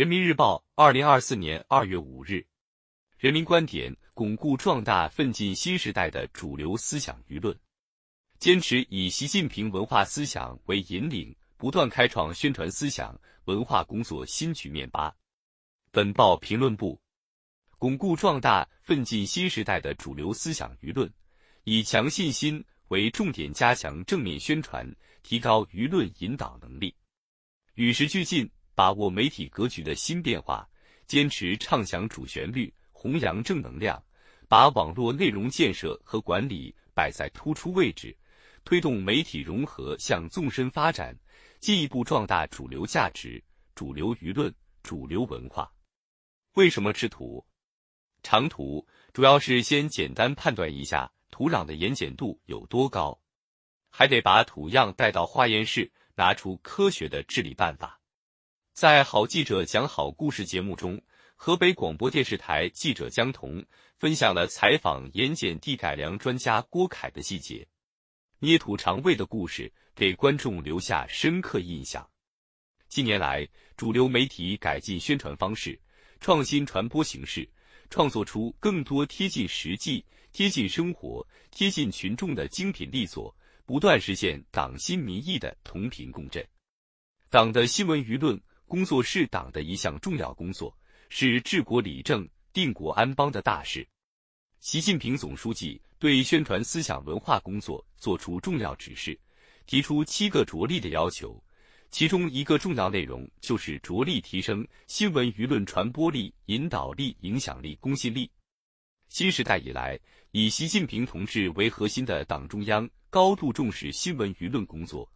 人民日报，二零二四年二月五日，人民观点：巩固壮大奋进新时代的主流思想舆论，坚持以习近平文化思想为引领，不断开创宣传思想文化工作新局面。八，本报评论部：巩固壮大奋进新时代的主流思想舆论，以强信心为重点，加强正面宣传，提高舆论引导能力，与时俱进。把握媒体格局的新变化，坚持唱响主旋律，弘扬正能量，把网络内容建设和管理摆在突出位置，推动媒体融合向纵深发展，进一步壮大主流价值、主流舆论、主流文化。为什么吃土？长土主要是先简单判断一下土壤的盐碱度有多高，还得把土样带到化验室，拿出科学的治理办法。在《好记者讲好故事》节目中，河北广播电视台记者江彤分享了采访盐碱地改良专家郭凯的细节。捏土尝味的故事给观众留下深刻印象。近年来，主流媒体改进宣传方式，创新传播形式，创作出更多贴近实际、贴近生活、贴近群众的精品力作，不断实现党心民意的同频共振。党的新闻舆论。工作是党的一项重要工作，是治国理政、定国安邦的大事。习近平总书记对宣传思想文化工作作出重要指示，提出七个着力的要求，其中一个重要内容就是着力提升新闻舆论传播力、引导力、影响力、公信力。新时代以来，以习近平同志为核心的党中央高度重视新闻舆论工作，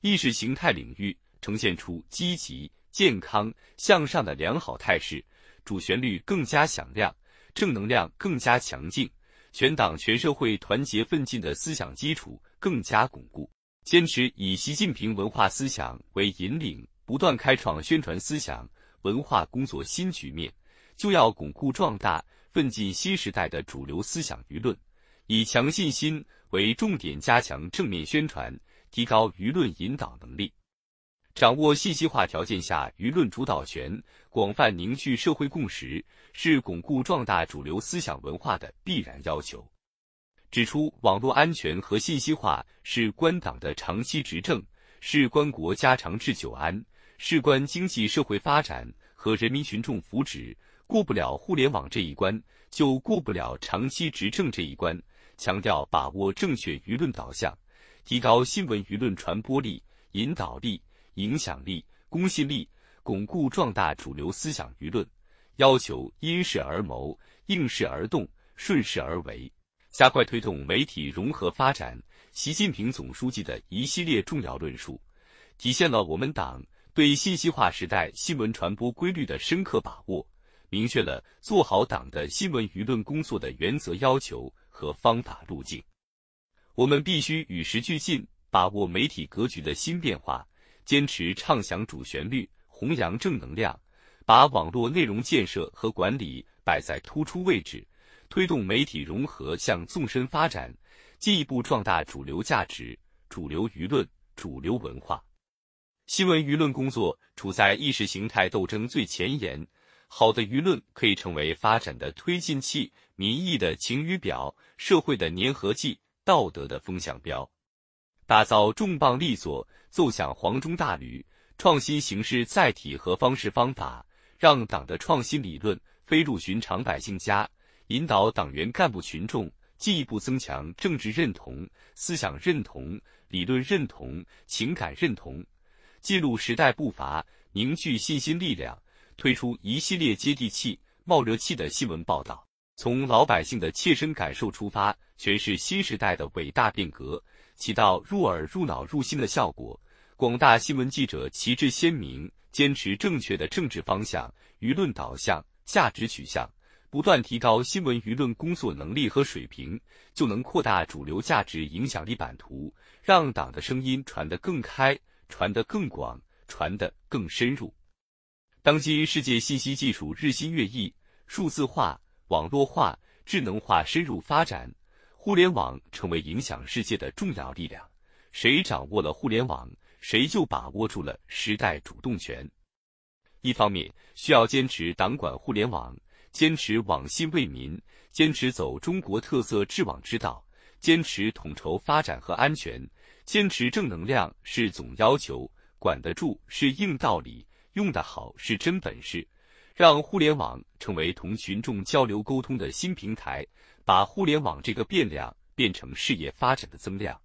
意识形态领域呈现出积极。健康向上的良好态势，主旋律更加响亮，正能量更加强劲，全党全社会团结奋进的思想基础更加巩固。坚持以习近平文化思想为引领，不断开创宣传思想文化工作新局面，就要巩固壮大奋进新时代的主流思想舆论，以强信心为重点，加强正面宣传，提高舆论引导能力。掌握信息化条件下舆论主导权，广泛凝聚社会共识，是巩固壮大主流思想文化的必然要求。指出，网络安全和信息化是关党的长期执政，是关国家长治久安，事关经济社会发展和人民群众福祉。过不了互联网这一关，就过不了长期执政这一关。强调把握正确舆论导向，提高新闻舆论传播力、引导力。影响力、公信力，巩固壮大主流思想舆论，要求因势而谋、应势而动、顺势而为，加快推动媒体融合发展。习近平总书记的一系列重要论述，体现了我们党对信息化时代新闻传播规律的深刻把握，明确了做好党的新闻舆论工作的原则要求和方法路径。我们必须与时俱进，把握媒体格局的新变化。坚持唱响主旋律，弘扬正能量，把网络内容建设和管理摆在突出位置，推动媒体融合向纵深发展，进一步壮大主流价值、主流舆论、主流文化。新闻舆论工作处在意识形态斗争最前沿，好的舆论可以成为发展的推进器、民意的晴雨表、社会的粘合剂、道德的风向标。打造重磅力作，奏响黄钟大吕，创新形式载体和方式方法，让党的创新理论飞入寻常百姓家，引导党员干部群众进一步增强政治认同、思想认同、理论认同、情感认同，记录时代步伐，凝聚信心力量，推出一系列接地气、冒热气的新闻报道，从老百姓的切身感受出发，诠释新时代的伟大变革。起到入耳、入脑、入心的效果。广大新闻记者旗帜鲜明，坚持正确的政治方向、舆论导向、价值取向，不断提高新闻舆论工作能力和水平，就能扩大主流价值影响力版图，让党的声音传得更开、传得更广、传得更深入。当今世界信息技术日新月异，数字化、网络化、智能化深入发展。互联网成为影响世界的重要力量，谁掌握了互联网，谁就把握住了时代主动权。一方面需要坚持党管互联网，坚持网信为民，坚持走中国特色治网之道，坚持统筹发展和安全，坚持正能量是总要求，管得住是硬道理，用得好是真本事，让互联网成为同群众交流沟通的新平台，把互联网这个变量变成事业发展的增量。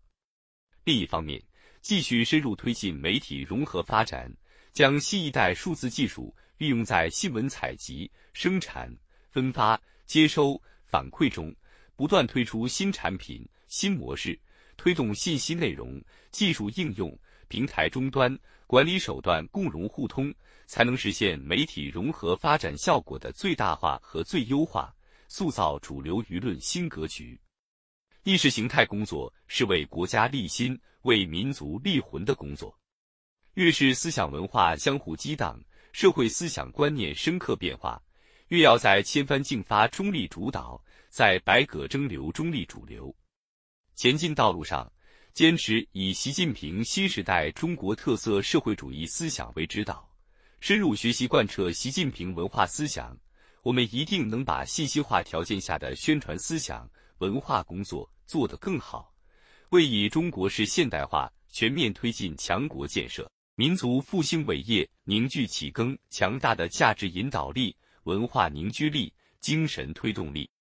另一方面，继续深入推进媒体融合发展。将新一代数字技术运用在新闻采集、生产、分发、接收、反馈中，不断推出新产品、新模式，推动信息内容、技术应用、平台终端、管理手段共融互通，才能实现媒体融合发展效果的最大化和最优化，塑造主流舆论新格局。意识形态工作是为国家立心、为民族立魂的工作。越是思想文化相互激荡，社会思想观念深刻变化，越要在千帆竞发中立主导，在百舸争流中立主流。前进道路上，坚持以习近平新时代中国特色社会主义思想为指导，深入学习贯彻习近平文化思想，我们一定能把信息化条件下的宣传思想文化工作做得更好，为以中国式现代化全面推进强国建设。民族复兴伟业凝聚起更强大的价值引导力、文化凝聚力、精神推动力。